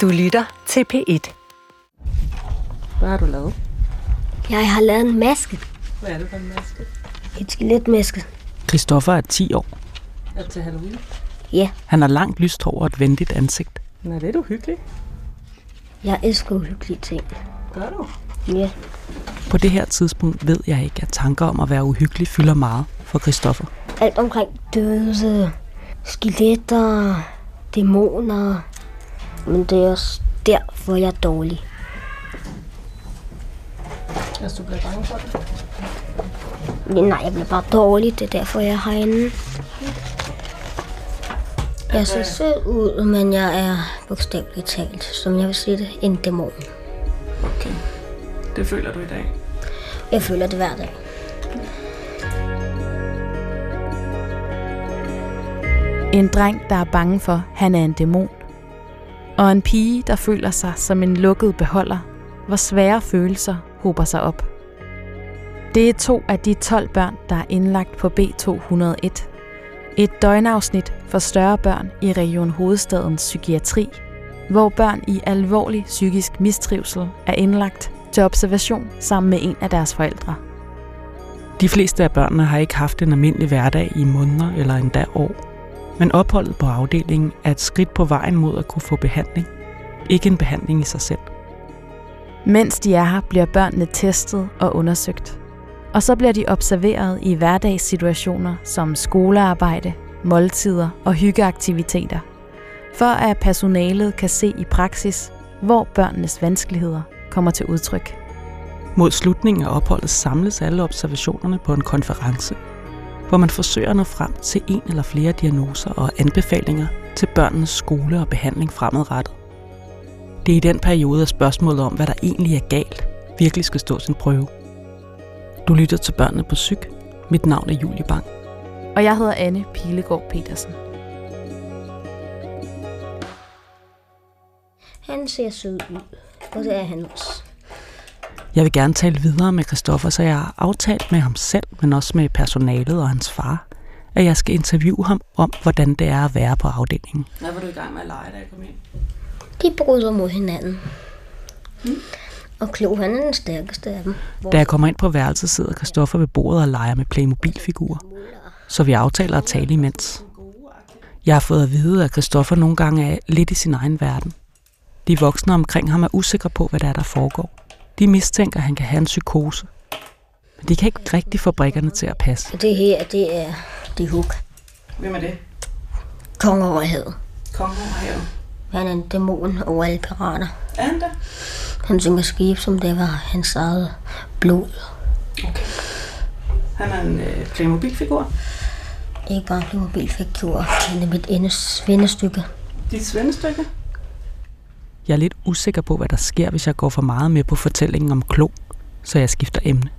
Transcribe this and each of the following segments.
Du lytter til P1. Hvad har du lavet? Jeg har lavet en maske. Hvad er det for en maske? Et skeletmaske. Christoffer er 10 år. Er det til Halloween? Ja, Han har langt lyst hår og et venligt ansigt. Nå, det er du hyggelig. jeg elsker uhyggelige ting. Gør du? Ja, På det her tidspunkt ved jeg ikke, at tanker om at være uhyggelig fylder meget for Christoffer. alt omkring døde, skeletter, dæmoner. Men det er også derfor, jeg er dårlig. Altså, du bliver bange for det? Nej, jeg bliver bare dårlig. Det er derfor, jeg er herinde. Jeg ser sød ud, men jeg er bogstaveligt talt, som jeg vil sige det, en dæmon. Okay. Det føler du i dag? Jeg føler det hver dag. En dreng, der er bange for, han er en dæmon. Og en pige, der føler sig som en lukket beholder, hvor svære følelser hober sig op. Det er to af de 12 børn, der er indlagt på B201. Et døgnafsnit for større børn i Region Hovedstadens psykiatri, hvor børn i alvorlig psykisk mistrivsel er indlagt til observation sammen med en af deres forældre. De fleste af børnene har ikke haft en almindelig hverdag i måneder eller endda år. Men opholdet på afdelingen er et skridt på vejen mod at kunne få behandling. Ikke en behandling i sig selv. Mens de er her, bliver børnene testet og undersøgt. Og så bliver de observeret i hverdagssituationer som skolearbejde, måltider og hyggeaktiviteter. For at personalet kan se i praksis, hvor børnenes vanskeligheder kommer til udtryk. Mod slutningen af opholdet samles alle observationerne på en konference, hvor man forsøger at nå frem til en eller flere diagnoser og anbefalinger til børnenes skole og behandling fremadrettet. Det er i den periode af spørgsmålet om, hvad der egentlig er galt, virkelig skal stå sin prøve. Du lytter til børnene på psyk. Mit navn er Julie Bang. Og jeg hedder Anne Pilegaard Petersen. Han ser sød ud, og det er han også. Jeg vil gerne tale videre med Christoffer, så jeg har aftalt med ham selv, men også med personalet og hans far, at jeg skal interviewe ham om, hvordan det er at være på afdelingen. Hvad var du i gang med at lege, da jeg kom ind? De bryder mod hinanden. Og Klo, han er den stærkeste af dem. Da jeg kommer ind på værelset, sidder Christoffer ved bordet og leger med Playmobil-figurer, så vi aftaler at tale imens. Jeg har fået at vide, at Christoffer nogle gange er lidt i sin egen verden. De voksne omkring ham er usikre på, hvad der er, der foregår. De mistænker, at han kan have en psykose. Men de kan ikke rigtig få brikkerne til at passe. Og det her, det er det Hook. Hvem er det? Konge over havet. Kongen over havet. Han er en dæmon over alle pirater. Er han det? Han synger skib, som det var hans eget blod. Okay. Han er en øh, Playmobil-figur. Ikke bare en mobilfigur. Han er mit endes vennestykke. Dit svendestykke. Jeg er lidt usikker på, hvad der sker, hvis jeg går for meget med på fortællingen om Klo, så jeg skifter emne.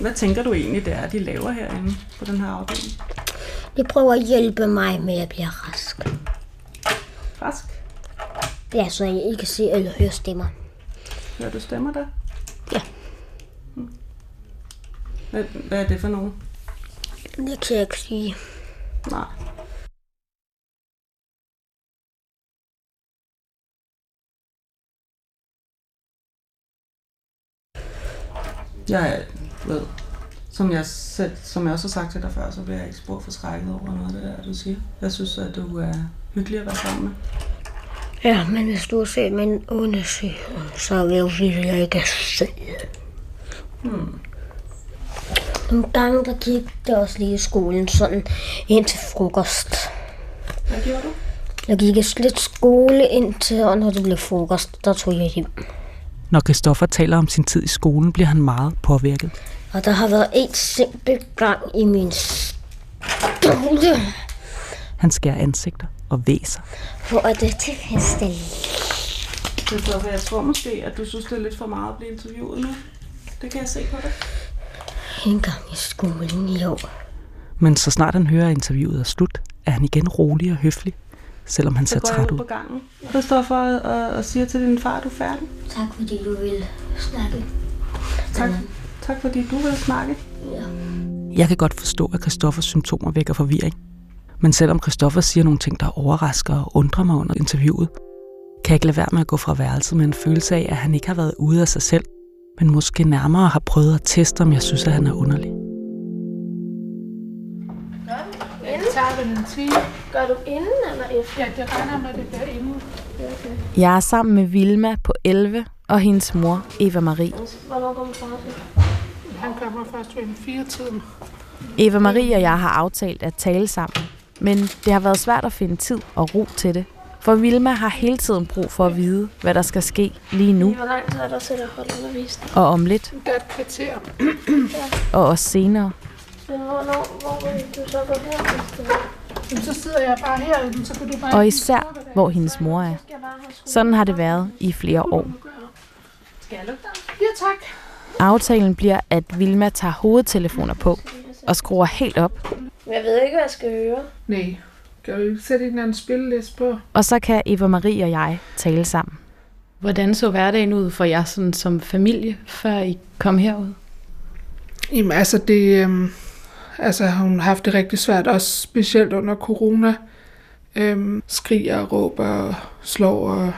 Hvad tænker du egentlig, det er, de laver herinde på den her afdeling? De prøver at hjælpe mig med at blive rask. Rask. Ja, så jeg ikke kan se eller høre stemmer. Hører du stemmer der? Ja. Hvad, hvad er det for nogen? Det kan jeg ikke sige. Nej. Jeg ved, som jeg, selv, som jeg også har sagt til dig før, så bliver jeg ikke spor forskrækket over noget af det der, du siger. Jeg synes, at du er hyggelig at være sammen med. Ja, men hvis du har set min onde side, så vil jeg sige, at jeg ikke er sød. Hmm. Nogle gange, der gik det også lige i skolen, sådan ind til frokost. Hvad gjorde du? Jeg gik lidt skole indtil, og når det blev frokost, der tog jeg hjem. Når Christoffer taler om sin tid i skolen, bliver han meget påvirket. Og der har været en simpel gang i min skole, Han skærer ansigter og væser. hvor er det til feste. Christoffer, jeg tror måske, at du synes, det er lidt for meget at blive interviewet nu. Det kan jeg se på dig. En gang i skolen i år. Men så snart han hører, at interviewet er slut, er han igen rolig og høflig, selvom han Så ser går jeg træt ud ud. på gangen, Christoffer, og, og siger til din far, at du er færdig. Tak fordi du vil snakke. Tak, tak fordi du vil snakke. Ja. Jeg kan godt forstå, at Christoffers symptomer vækker forvirring. Men selvom Christoffer siger nogle ting, der overrasker og undrer mig under interviewet, kan jeg ikke lade være med at gå fra værelset med en følelse af, at han ikke har været ude af sig selv, men måske nærmere har prøvet at teste, om jeg synes, at han er underlig. Den en time. Gør du inden eller efter? Ja, det regner med, at det bliver inden. Okay. Jeg er sammen med Vilma på 11 og hendes mor, Eva Marie. Hvornår kommer far til? Han kommer først ved en fire tiden. Eva Marie og jeg har aftalt at tale sammen, men det har været svært at finde tid og ro til det. For Vilma har hele tiden brug for at vide, hvad der skal ske lige nu Hvor lang tid er der til at holde undervisning? og om lidt, Der er et kvarter. og også senere. Men hvornår, hvor vil du så gå hen? Jamen, så sidder jeg bare herinde, så kan du bare... Og især, hvor hendes mor er. Skal jeg? Sådan har det været i flere år. Ja, tak. Aftalen bliver, at Vilma tager hovedtelefoner på og skruer helt op, Jeg ved ikke, hvad jeg skal høre. Nej. Kan du sætte en anden spilleliste på? og så kan Eva Marie og jeg tale sammen. Hvordan så hverdagen ud for jer sådan, som familie, før I kom herud? Jamen, altså, det... Øhm, altså, hun har haft det rigtig svært, også specielt under corona. Øhm, skriger, råber og slår, og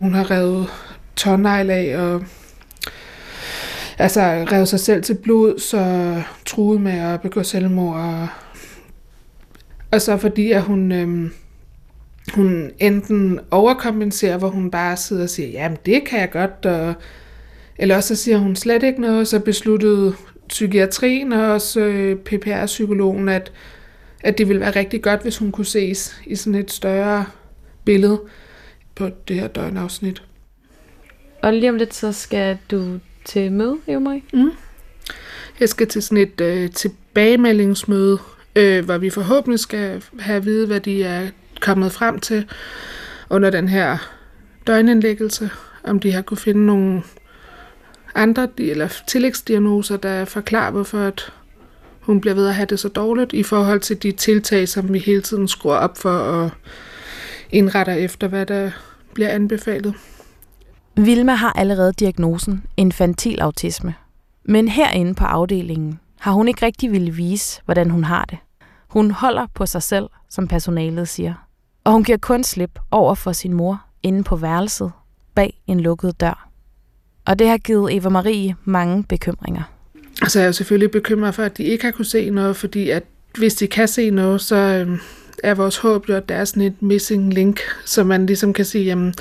hun har revet tårnegl af, og altså revet sig selv til blod, så truet med at begå selvmord. Og, og så fordi, at hun, øhm, hun enten overkompenserer, hvor hun bare sidder og siger, jamen det kan jeg godt, og, eller også så siger hun slet ikke noget, så besluttede psykiatrien og også øh, PPR-psykologen, at, at det ville være rigtig godt, hvis hun kunne ses i sådan et større billede på det her døgnafsnit. Og lige om lidt, så skal du til møde, Eva Marie. Jeg skal til sådan et øh, tilbagemeldingsmøde, øh, hvor vi forhåbentlig skal have at vide, hvad de er kommet frem til under den her døgnindlæggelse. Om de har kunne finde nogle andre eller tillægsdiagnoser, der forklarer, hvorfor at hun bliver ved at have det så dårligt i forhold til de tiltag, som vi hele tiden skruer op for og indretter efter, hvad der bliver anbefalet. Vilma har allerede diagnosen infantil autisme. Men herinde på afdelingen har hun ikke rigtig ville vise, hvordan hun har det. Hun holder på sig selv, som personalet siger. Og hun giver kun slip over for sin mor inde på værelset bag en lukket dør. Og det har givet Eva Marie mange bekymringer. Altså, så er jeg jo selvfølgelig bekymret for, at de ikke har kunne se noget, fordi at hvis de kan se noget, så øhm, er vores håb jo, at der er sådan et missing link, så man ligesom kan sige, jamen,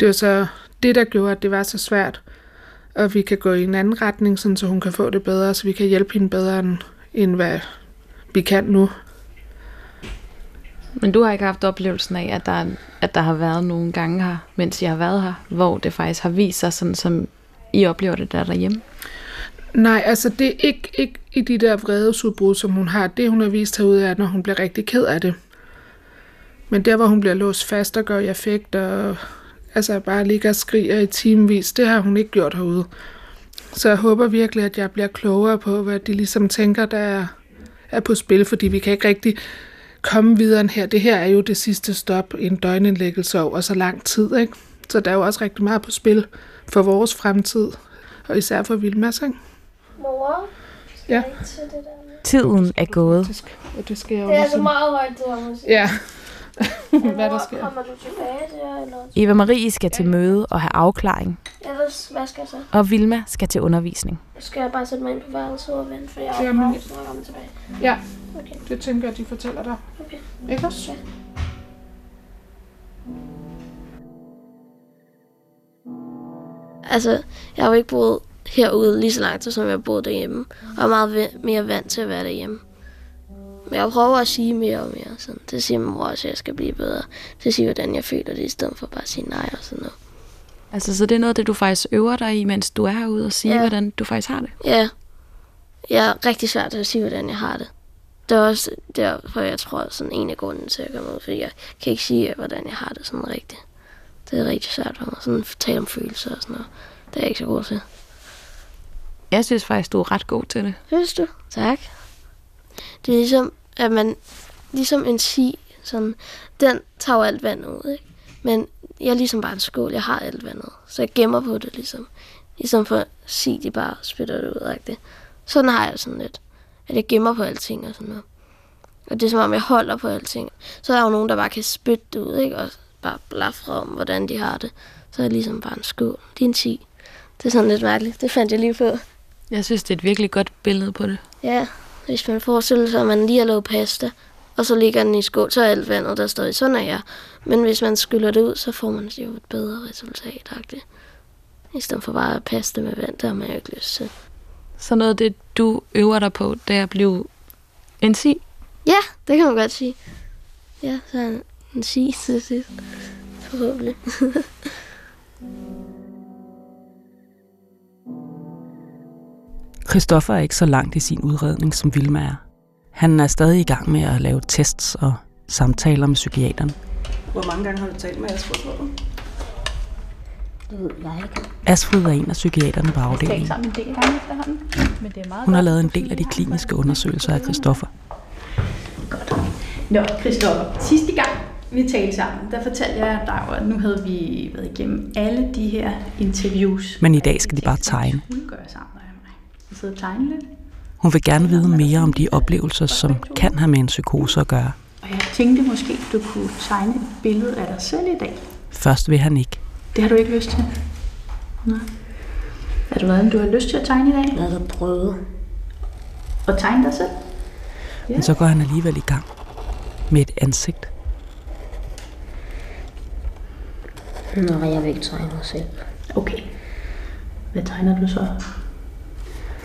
det var så det, der gjorde, at det var så svært, og vi kan gå i en anden retning, sådan, så hun kan få det bedre, så vi kan hjælpe hende bedre, end, end hvad vi kan nu. Men du har ikke haft oplevelsen af, at der, at der har været nogle gange her, mens jeg har været her, hvor det faktisk har vist sig, sådan som I oplever det der derhjemme. Nej, altså det er ikke, ikke i de der vredesudbrud, som hun har. Det, hun har vist herude, er, når hun bliver rigtig ked af det. Men der, hvor hun bliver låst fast og gør i affekt, og altså bare ligger og skriger i timevis, det har hun ikke gjort herude. Så jeg håber virkelig, at jeg bliver klogere på, hvad de ligesom tænker, der er, er på spil, fordi vi kan ikke rigtig komme videre end her. Det her er jo det sidste stop i en døgnindlæggelse over så lang tid, ikke? Så der er jo også rigtig meget på spil for vores fremtid, og især for Vilmas, ikke? Mor, Ja. Tiden er gået. Det skal, og det skal jeg jo Det er så ligesom... meget højt, det her musik. Ja, hvad der sker. Kommer du tilbage der, eller? Eva Marie skal til møde og have afklaring, Ellers, hvad skal jeg så? og Vilma skal til undervisning. Skal jeg bare sætte mig ind på værelset og vente, for jeg er Jamen, pause, når jeg kommer tilbage? Ja. Okay. det tænker jeg, de fortæller dig. Okay. Ikke også? Altså, jeg har jo ikke boet herude lige så lang tid, som jeg har boet derhjemme. Og jeg er meget ve- mere vant til at være derhjemme. Men jeg prøver at sige mere og mere. Sådan. Det siger min mor også, at jeg skal blive bedre. Til at sige, hvordan jeg føler det, i stedet for bare at sige nej og sådan noget. Altså, så det er noget af det, du faktisk øver dig i, mens du er herude og sige, Ja. hvordan du faktisk har det. Ja, jeg er rigtig svært til at sige, hvordan jeg har det. Det er også derfor, jeg tror, sådan en af grunden til at komme ud, fordi jeg kan ikke sige, hvordan jeg har det sådan rigtigt. Det er rigtig svært for mig, sådan at tale om følelser og sådan noget. Det er jeg ikke så god til. Jeg synes faktisk, du er ret god til det. Synes du? Tak. Det er ligesom, at man, ligesom en si, sådan, den tager jo alt vand ud, ikke? Men jeg er ligesom bare en skål, jeg har alt vandet. Så jeg gemmer på det ligesom. Ligesom for at si, de bare spytter det ud, ikke? Sådan har jeg sådan lidt. At jeg gemmer på alting og sådan noget. Og det er som om, jeg holder på alting. Så er der jo nogen, der bare kan spytte det ud, ikke? Og bare blafre om, hvordan de har det. Så er det ligesom bare en skål. Det er en 10. Det er sådan lidt mærkeligt. Det fandt jeg lige på. Jeg synes, det er et virkelig godt billede på det. Ja, hvis man forestiller sig, at man lige har lavet pasta, og så ligger den i skål, så er alt vandet, der står i. Sådan er jeg. Men hvis man skyller det ud, så får man jo et bedre resultat. -agtigt. I stedet for bare at paste med vand, der har man jo ikke lyst til. Så noget af det, du øver dig på, det er at blive en si. Ja, det kan man godt sige. Ja, så en, en si til sidst. Forhåbentlig. Christoffer er ikke så langt i sin udredning, som Vilma er. Han er stadig i gang med at lave tests og samtaler med psykiateren. Hvor mange gange har du talt med du? Det ved jeg ikke. Asfrid er en af psykiaterne på afdelingen. er Hun har lavet en del af de kliniske undersøgelser af Christoffer. Godt. Nå, Christoffer, sidste gang vi talte sammen, der fortalte jeg dig, at nu havde vi været igennem alle de her interviews. Men i dag skal de bare tegne. Vi sidder og tegne lidt. Hun vil gerne vide mere om de oplevelser, som kan have med en psykose at gøre. Og jeg tænkte måske, du kunne tegne et billede af dig selv i dag. Først vil han ikke. Det har du ikke lyst til? Nej. Er der noget, du har lyst til at tegne i dag? Jeg kan prøve. Og tegne dig selv? Men så går han alligevel i gang med et ansigt. Nej, jeg vil ikke tegne mig selv. Okay. Hvad tegner du så?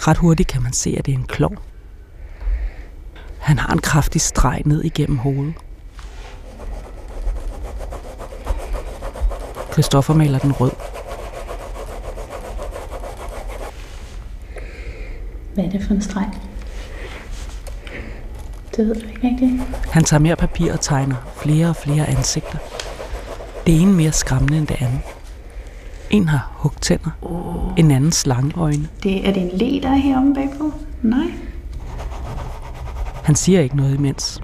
Ret hurtigt kan man se, at det er en klov. Han har en kraftig streg ned igennem hovedet. Christoffer maler den rød. Hvad er det for en streg? Det ved du ikke rigtigt. Han tager mere papir og tegner flere og flere ansigter. Det ene mere skræmmende end det andet. En har hugtænder, en anden slangeøjne. Det, er det en le, der er heromme bagpå? Nej. Han siger ikke noget imens.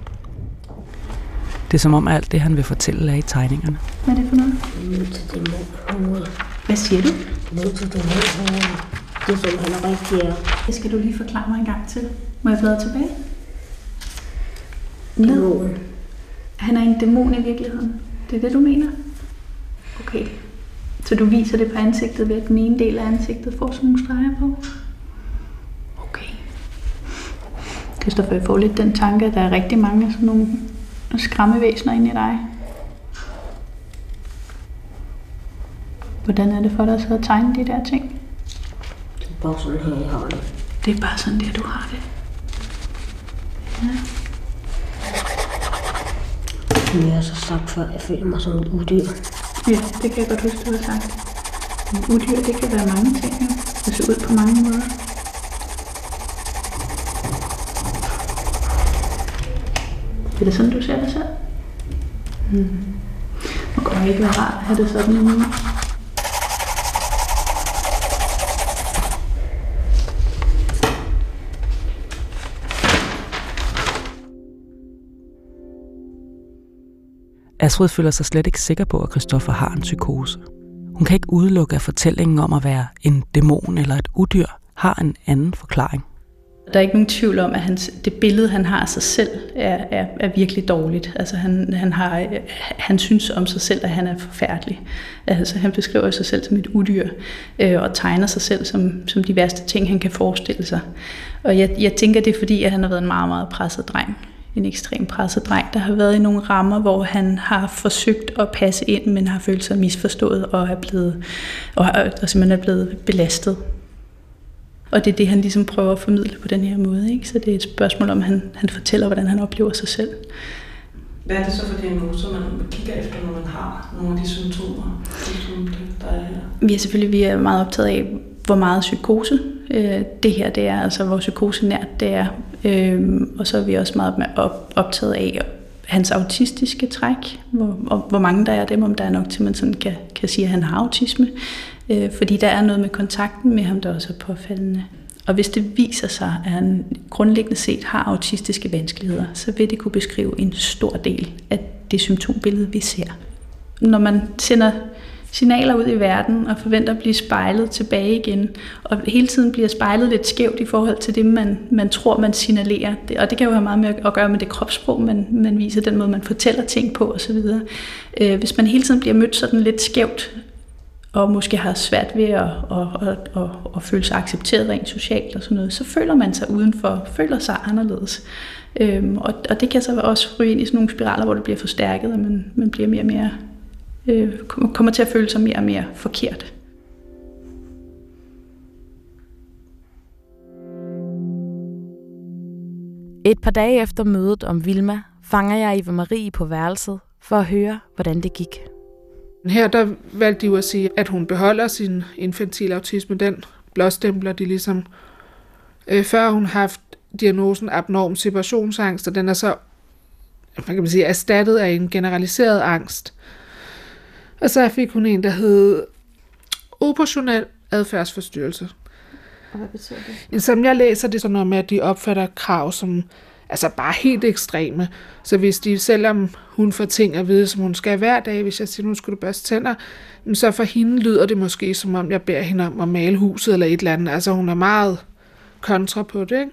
Det er som om alt det, han vil fortælle, er i tegningerne. Hvad er det for noget? Ned til dæmonhovedet. Hvad siger du? Ned til dæmonhovedet. Det som han rigtig er. Det skal du lige forklare mig en gang til. Må jeg bladre tilbage? Dæmon. Han er en dæmon i virkeligheden. Det er det, du mener? Okay. Så du viser det på ansigtet ved, at den ene del af ansigtet får sådan nogle streger på? Okay. Christoffer, jeg får lidt den tanke, at der er rigtig mange sådan nogle skræmmevæsener inde i dig. Hvordan er det for dig at tegne de der ting? Det er bare sådan her, jeg har det. Det er bare sådan der, du har det. Som jeg har så sagt før, jeg føler mig som et udyr. Ja, det kan jeg godt huske, du har sagt. Men udyr, det kan være mange ting, jo. Det ser ud på mange måder. Er det sådan, du ser dig selv? Hmm. Det kunne da ikke være rart at have det sådan nu. Astrid føler sig slet ikke sikker på, at Christoffer har en psykose. Hun kan ikke udelukke, at fortællingen om at være en dæmon eller et udyr har en anden forklaring. Der er ikke nogen tvivl om, at hans, det billede, han har af sig selv, er, er, er virkelig dårligt. Altså han, han, har, han synes om sig selv, at han er forfærdelig. Altså han beskriver sig selv som et udyr, øh, og tegner sig selv som, som de værste ting, han kan forestille sig. Og jeg, jeg tænker, det er fordi, at han har været en meget, meget presset dreng. En ekstrem presset dreng, der har været i nogle rammer, hvor han har forsøgt at passe ind, men har følt sig misforstået og er blevet, og, og simpelthen er blevet belastet og det er det, han ligesom prøver at formidle på den her måde. Ikke? Så det er et spørgsmål om, han, han fortæller, hvordan han oplever sig selv. Hvad er det så for diagnoser, man kigger efter, når man har nogle af de symptomer, symptomer der er her? Vi er selvfølgelig vi er meget optaget af, hvor meget psykose øh, det her det er, altså hvor psykosenært det er. Øh, og så er vi også meget op, optaget af hans autistiske træk, hvor, og hvor mange der er dem, om der er nok til, man sådan kan, kan sige, at han har autisme. Øh, fordi der er noget med kontakten med ham, der også er påfaldende. Og hvis det viser sig, at han grundlæggende set har autistiske vanskeligheder, så vil det kunne beskrive en stor del af det symptombillede, vi ser. Når man sender signaler ud i verden og forventer at blive spejlet tilbage igen. Og hele tiden bliver spejlet lidt skævt i forhold til det, man, man tror, man signalerer. Og det kan jo have meget med at gøre med det kropssprog, man, man viser, den måde, man fortæller ting på osv. Øh, hvis man hele tiden bliver mødt sådan lidt skævt, og måske har svært ved at, at, at, at, at føle sig accepteret rent socialt og sådan noget, så føler man sig udenfor, føler sig anderledes. Øhm, og, og det kan så også ryge ind i sådan nogle spiraler, hvor det bliver forstærket, og man, man bliver mere og mere, øh, kommer til at føle sig mere og mere forkert. Et par dage efter mødet om Vilma, fanger jeg Eva Marie på værelset for at høre, hvordan det gik. Her der valgte de jo at sige, at hun beholder sin infantile autisme. Den blåstempler de ligesom. Øh, før hun har haft diagnosen abnorm separationsangst, og den er så man kan man sige, erstattet af en generaliseret angst. Og så fik hun en, der hed operationel adfærdsforstyrrelse. Og hvad betyder det? Som jeg læser, det sådan noget med, at de opfatter krav som altså bare helt ekstreme. Så hvis de, selvom hun får ting at vide, som hun skal hver dag, hvis jeg siger, nu skulle du børste tænder, så for hende lyder det måske, som om jeg beder hende om at male huset eller et eller andet. Altså hun er meget kontra på det, ikke?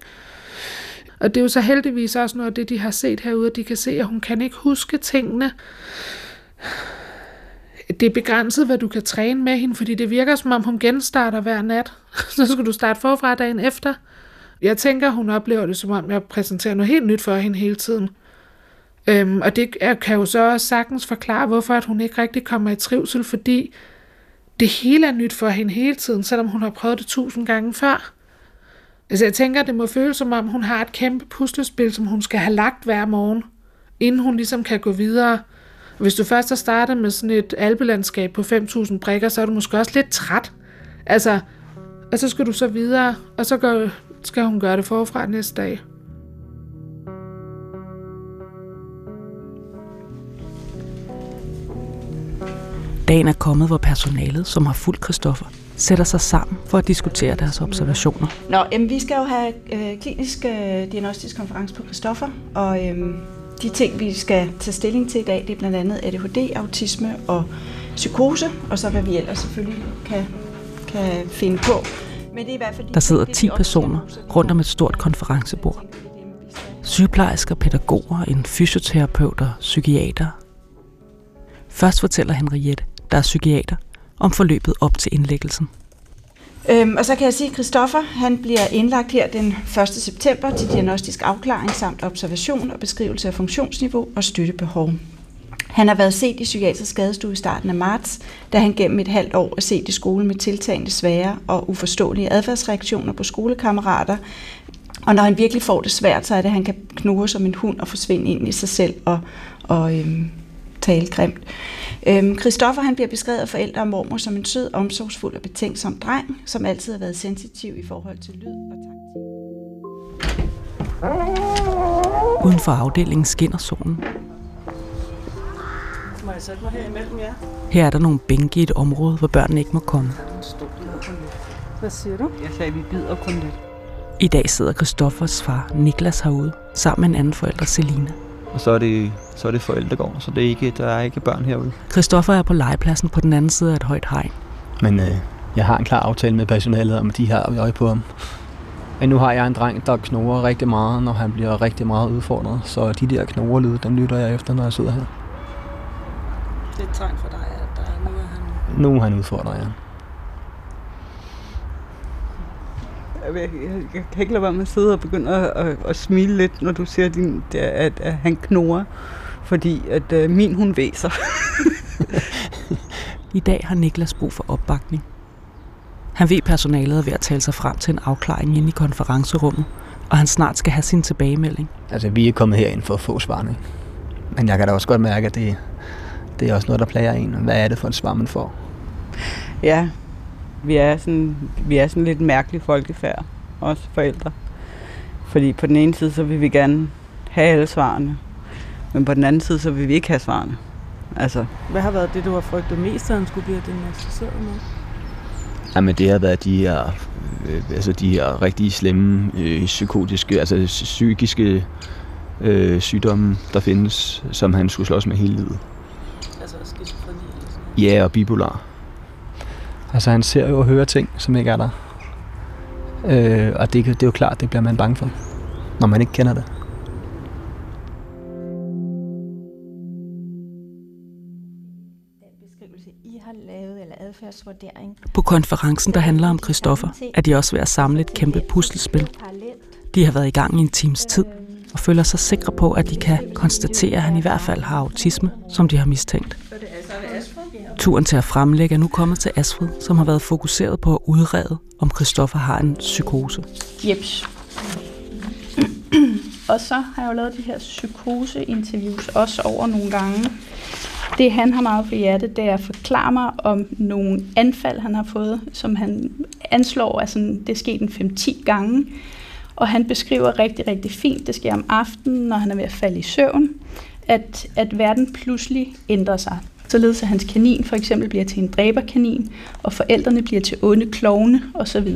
Og det er jo så heldigvis også noget af det, de har set herude, at de kan se, at hun kan ikke huske tingene. Det er begrænset, hvad du kan træne med hende, fordi det virker som om, hun genstarter hver nat. Så skal du starte forfra dagen efter. Jeg tænker, hun oplever det, som om jeg præsenterer noget helt nyt for hende hele tiden. Øhm, og det kan jo så også sagtens forklare, hvorfor at hun ikke rigtig kommer i trivsel, fordi det hele er nyt for hende hele tiden, selvom hun har prøvet det tusind gange før. Altså jeg tænker, det må føles som om, hun har et kæmpe puslespil, som hun skal have lagt hver morgen, inden hun ligesom kan gå videre. Hvis du først har startet med sådan et alpelandskab på 5.000 brikker, så er du måske også lidt træt. Altså, og så skal du så videre, og så gør, skal hun gøre det forfra næste dag. Dagen er kommet, hvor personalet, som har fulgt Christoffer, sætter sig sammen for at diskutere deres observationer. Nå, jamen, vi skal jo have øh, klinisk øh, diagnostisk konference på Christoffer, og øh, de ting, vi skal tage stilling til i dag, det er blandt andet ADHD, autisme og psykose, og så hvad vi ellers selvfølgelig kan, kan finde på. Men det er i hvert fald de Der sidder 10 personer rundt om et stort konferencebord. Sygeplejersker, pædagoger, en fysioterapeut og psykiater. Først fortæller Henriette, der er psykiater, om forløbet op til indlæggelsen. Øhm, og så kan jeg sige, at Christoffer han bliver indlagt her den 1. september til diagnostisk afklaring samt observation og beskrivelse af funktionsniveau og støttebehov. Han har været set i psykiatrisk skadestue i starten af marts, da han gennem et halvt år er set i skole med tiltagende svære og uforståelige adfærdsreaktioner på skolekammerater. Og når han virkelig får det svært, så er det, at han kan knurre som en hund og forsvinde ind i sig selv og, og øhm, tale grimt. Øhm, Christoffer han bliver beskrevet af forældre og mormor som en sød, omsorgsfuld og betænksom dreng, som altid har været sensitiv i forhold til lyd og taktik. Uden for afdelingen skinner solen. Må jeg sætte mig her imellem jer? Her er der nogle bænke i et område, hvor børnene ikke må komme. Hvad siger du? Jeg sagde, vi bider kun lidt. I dag sidder Christoffers far Niklas herude, sammen med en anden forælder, Selina. Og så er det, så er det forældregård, så det er ikke, der er ikke børn herude. Christoffer er på legepladsen på den anden side af et højt hegn. Men øh, jeg har en klar aftale med personalet om, at de har øje på ham. Men nu har jeg en dreng, der knurrer rigtig meget, når han bliver rigtig meget udfordret. Så de der knorrelyde, dem lytter jeg efter, når jeg sidder her. Det er et tegn for dig, at der, nu er han... Nu er han udfordret, ja. Jeg, jeg, jeg kan ikke lade være med at sidde og begynde at, at, at smile lidt, når du siger, din, at, at han knurrer. Fordi at uh, min hun væser. I dag har Niklas brug for opbakning. Han ved, personalet er ved at tale sig frem til en afklaring inde i konferencerummet, og han snart skal have sin tilbagemelding. Altså, vi er kommet herind for at få svarene. Men jeg kan da også godt mærke, at det, det er også noget, der plager en. Hvad er det for et svar, man får? Ja, vi er sådan, vi er sådan lidt mærkelig folkefærd, også forældre. Fordi på den ene side, så vil vi gerne have alle svarene, men på den anden side, så vil vi ikke have svarene. Altså. Hvad har været det, du har frygtet mest, at han skulle blive diagnostiseret med? Jamen, det har været de her, øh, altså de her rigtig slemme øh, psykotiske, altså psykiske øh, sygdomme, der findes, som han skulle slås med hele livet. Altså skizofreni? Ja, og bipolar. Altså han ser jo og hører ting, som ikke er der. Øh, og det, det er jo klart, det bliver man bange for, når man ikke kender det. På konferencen, der handler om Christoffer, er de også ved at samle et kæmpe puslespil. De har været i gang i en times tid og føler sig sikre på, at de kan konstatere, at han i hvert fald har autisme, som de har mistænkt. Turen til at fremlægge er nu kommet til Asfred, som har været fokuseret på at udrede, om Christoffer har en psykose. Jeps. og så har jeg jo lavet de her psykoseinterviews også over nogle gange. Det han har meget for hjertet, det er at forklare mig om nogle anfald, han har fået, som han anslår, altså det er sket en 5-10 gange. Og han beskriver rigtig, rigtig fint, det sker om aftenen, når han er ved at falde i søvn, at, at verden pludselig ændrer sig. Således at hans kanin for eksempel bliver til en dræberkanin, og forældrene bliver til onde klovne osv.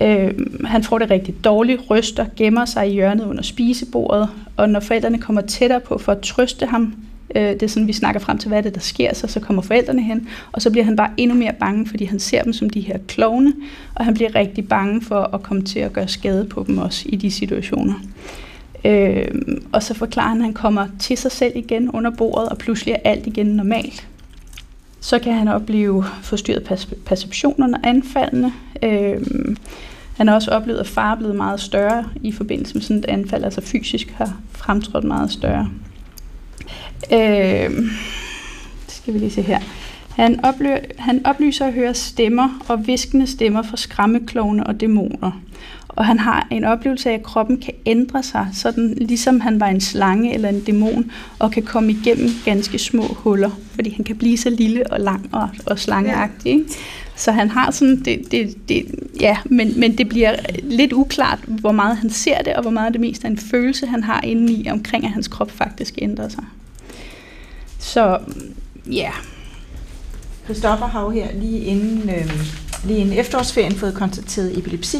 Øh, han får det rigtig dårligt, ryster, gemmer sig i hjørnet under spisebordet, og når forældrene kommer tættere på for at trøste ham, øh, det er sådan, vi snakker frem til, hvad det der sker, så, så kommer forældrene hen, og så bliver han bare endnu mere bange, fordi han ser dem som de her klovne, og han bliver rigtig bange for at komme til at gøre skade på dem også i de situationer. Øh, og så forklarer han, at han kommer til sig selv igen under bordet, og pludselig er alt igen normalt. Så kan han opleve forstyrret perception under anfaldene. Øh, han har også oplevet, at far er blevet meget større i forbindelse med sådan et anfald, altså fysisk har fremtrådt meget større. Øh, skal vi lige se her. Han, oply- han oplyser at høre stemmer og viskende stemmer fra skræmmeklovne og dæmoner. Og han har en oplevelse af, at kroppen kan ændre sig, sådan ligesom han var en slange eller en dæmon, og kan komme igennem ganske små huller, fordi han kan blive så lille og lang og, og slangeagtig. Ikke? Så han har sådan, det, det, det, ja, men, men det bliver lidt uklart, hvor meget han ser det, og hvor meget det mest er en følelse, han har inde i omkring, at hans krop faktisk ændrer sig. Så ja. Christoffer har jo her lige inden, øh, lige inden efterårsferien fået konstateret epilepsi.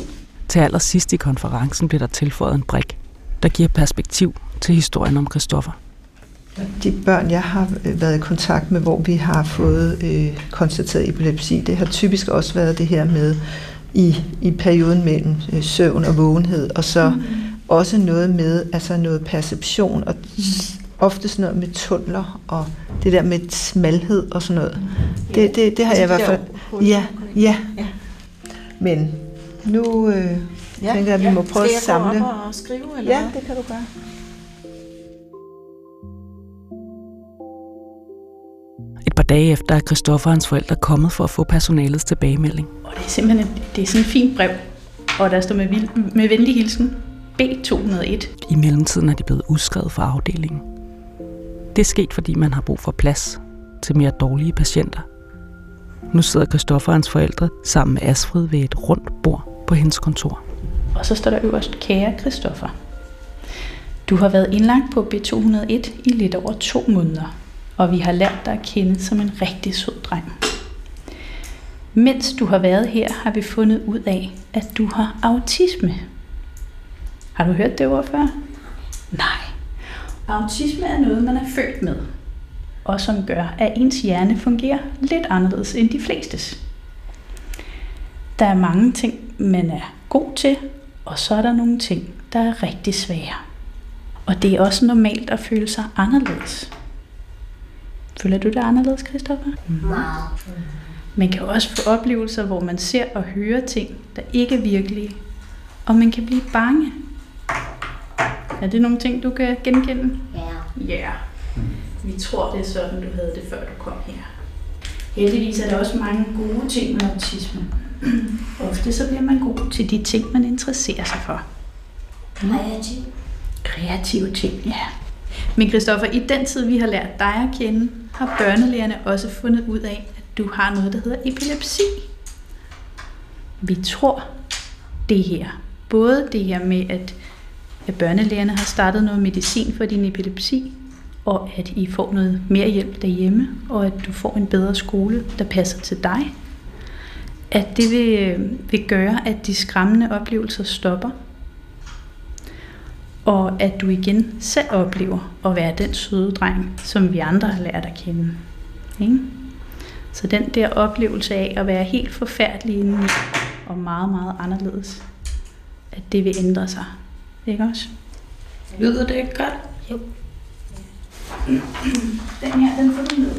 Til allersidst i konferencen bliver der tilføjet en brik, der giver perspektiv til historien om Christoffer. De børn, jeg har øh, været i kontakt med, hvor vi har fået øh, konstateret epilepsi, det har typisk også været det her med i, i perioden mellem øh, søvn og vågenhed, og så mm. også noget med altså noget perception, og mm. Ofte sådan noget med tunneler, og det der med smalhed og sådan noget. Mm. Det, det, det har jeg i hvert fald... Ja, ja. Men nu øh, ja, tænker jeg, at vi må prøve at samle. Skal jeg gå op og skrive? Eller ja, det kan du gøre. Et par dage efter er Christoffer og hans forældre kommet for at få personalets tilbagemelding. Og det er simpelthen det er sådan et fint brev, og der står med, med venlig hilsen B201. I mellemtiden er de blevet udskrevet fra afdelingen. Det er sket, fordi man har brug for plads til mere dårlige patienter. Nu sidder Christoffer og hans forældre sammen med Asfred ved et rundt bord på hendes kontor. Og så står der øverst, kære Christoffer. Du har været indlagt på B201 i lidt over to måneder og vi har lært dig at kende som en rigtig sød dreng. Mens du har været her, har vi fundet ud af, at du har autisme. Har du hørt det ord før? Nej. Autisme er noget, man er født med, og som gør, at ens hjerne fungerer lidt anderledes end de flestes. Der er mange ting, man er god til, og så er der nogle ting, der er rigtig svære. Og det er også normalt at føle sig anderledes. Føler du det anderledes, Christoffer? Meget. Man kan også få oplevelser, hvor man ser og hører ting, der ikke er virkelige. Og man kan blive bange. Er det nogle ting, du kan genkende? Ja. Ja. Yeah. Vi tror, det er sådan, du havde det, før du kom her. Heldigvis er der også mange gode ting med autisme. Ofte så bliver man god til de ting, man interesserer sig for. Kreativ. Kreative ting, ja. Men Christoffer, i den tid, vi har lært dig at kende, har børnelægerne også fundet ud af, at du har noget, der hedder epilepsi. Vi tror det her. Både det her med, at, at børnelægerne har startet noget medicin for din epilepsi, og at I får noget mere hjælp derhjemme, og at du får en bedre skole, der passer til dig. At det vil, vil gøre, at de skræmmende oplevelser stopper, og at du igen selv oplever at være den søde dreng, som vi andre har lært at kende. Ikke? Så den der oplevelse af at være helt forfærdelig indeni og meget, meget anderledes, at det vil ændre sig. Ikke også? Lyder det ikke godt? Jo. Den her, den får du med.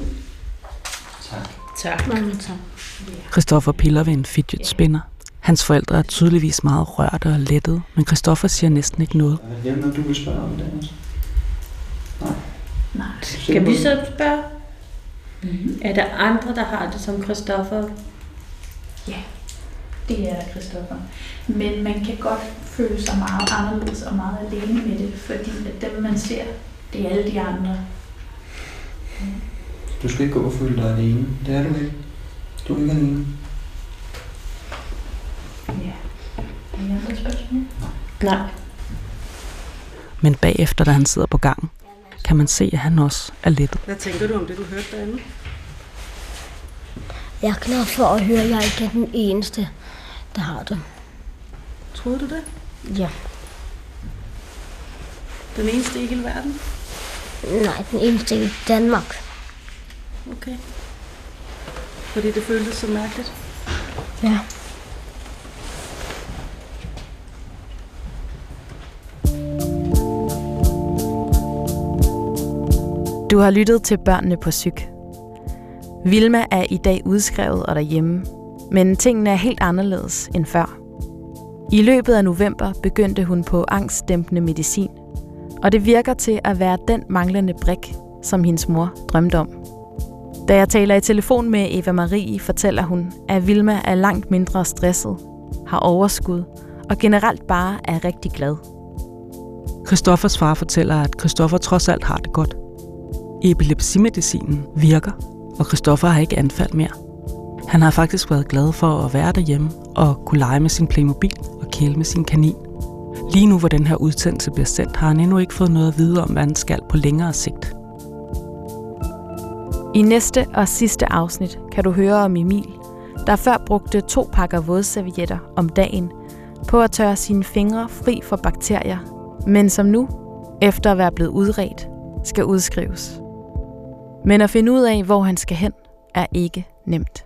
Tak. Tak. Mange tak. Christoffer piller ved en fidget spinner. Hans forældre er tydeligvis meget rørte og lettede, men Christoffer siger næsten ikke noget. Er det noget, du vil spørge om, Dennis? Nej. Skal vi så spørge? Mm-hmm. Er der andre, der har det som Christoffer? Ja, det er der, Christoffer. Men man kan godt føle sig meget anderledes og meget alene med det, fordi at dem, man ser, det er alle de andre. Du skal ikke gå og føle dig alene. Det er du ikke. Du er ikke alene. Ja. Er der andre spørgsmål? Nej. Men bagefter, da han sidder på gangen, kan man se, at han også er lettet. Hvad tænker du om det, du hørte derinde? Jeg er glad for at høre, at jeg ikke er den eneste, der har det. Troede du det? Ja. Den eneste i hele verden? Nej, den eneste i Danmark. Okay. Fordi det føltes så mærkeligt. Ja. Du har lyttet til Børnene på Psyk. Vilma er i dag udskrevet og derhjemme, men tingene er helt anderledes end før. I løbet af november begyndte hun på angstdæmpende medicin, og det virker til at være den manglende brik, som hendes mor drømte om. Da jeg taler i telefon med Eva Marie, fortæller hun, at Vilma er langt mindre stresset, har overskud og generelt bare er rigtig glad. Christoffers far fortæller, at Christoffer trods alt har det godt. Epilepsimedicinen virker, og Christoffer har ikke anfald mere. Han har faktisk været glad for at være derhjemme og kunne lege med sin Playmobil og kæle med sin kanin. Lige nu, hvor den her udsendelse bliver sendt, har han endnu ikke fået noget at vide om, hvad han skal på længere sigt. I næste og sidste afsnit kan du høre om Emil, der før brugte to pakker vådservietter om dagen på at tørre sine fingre fri for bakterier, men som nu, efter at være blevet udredt, skal udskrives. Men at finde ud af, hvor han skal hen, er ikke nemt.